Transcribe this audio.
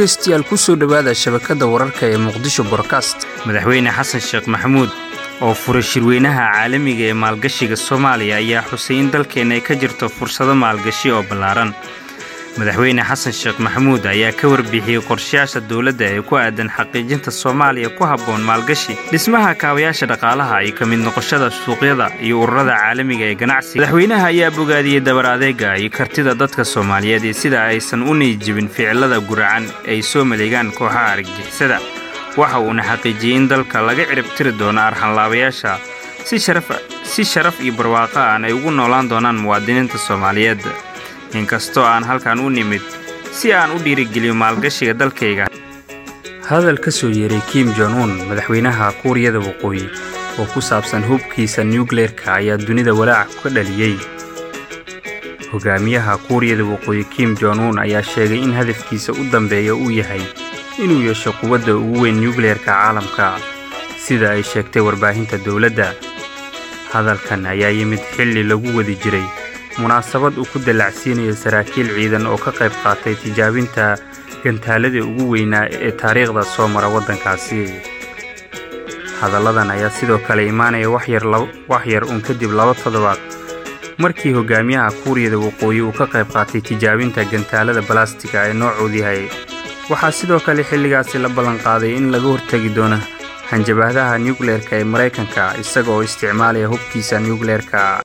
dhegaystayaal ku soo dhowaada shabakadda wararka ee muqdisho bodkast madaxweyne xasan sheekh maxamuud oo furay shirweynaha caalamiga ee maalgashiga soomaaliya ayaa xusay in dalkeenna ay ka jirto fursado maalgashi oo ballaaran madaxweyne xasan sheekh maxamuud ayaa ka warbixiyey qorshayaasha dowladda ee ku aadan xaqiijinta soomaaliya ku habboon maalgashi. Dhismaha kaabayaasha dhaqaalaha iyo ka mid noqoshada suuqyada iyo ururada caalamiga ee ganacsiga madaxweynaha ayaa bogaadiyey dabar adeega iyo kartida dadka soomaaliyeed iyo sida aysan u niyijibin ficilada guracan ay soo maleegaan kooxaha argagixisada. Waxa uuna xaqiijiyey in dalka laga ciribtiri doono arxanlaabayaasha. Si sharaf iyo barwaaqo aan ay ugu noolaan doonaan muwaadiniinta soomaaliyeed inkastoo aan halkan u nimid si aan u dhiirigeliyo maalgashiga dalkayga. Hadal ka soo yeeray kim jon un madaxweynaha kuuriyada waqooyi oo ku saabsan hubkiisa nuukleerka ayaa dunida walaac ka dhaliyey hogaamiyaha kuuriyada waqooyi kim jon un ayaa sheegay in hadafkiisa u dambeeya uu yahay inuu yeesho quwadda ugu weyn nuukleerka caalamka sida ay sheegtay warbaahinta dowladda. Hadalkan ayaa yimid xilli lagu wadi jiray munaasabad uu ku dallacsiinayo saraakiil ciidan oo ka qayb qaatay tijaabinta gantaaladii ugu weynaa ee taariikhda soo mara waddankaasi. Hadalladan ayaa sidoo kale imaanaya wax yar uun kadib laba toddobaad markii hogaamiyaha kuuriyada waqooyi uu ka qayb qaatay tijaabinta gantaalada balastiga ee noocood yahay. Waxaa sidoo kale xilligaasi la ballanqaaday in laga hortegi doono hanjabaadaha nuukleerka ee maraykanka isaga oo isticmaalaya hubkiisa nuukleerka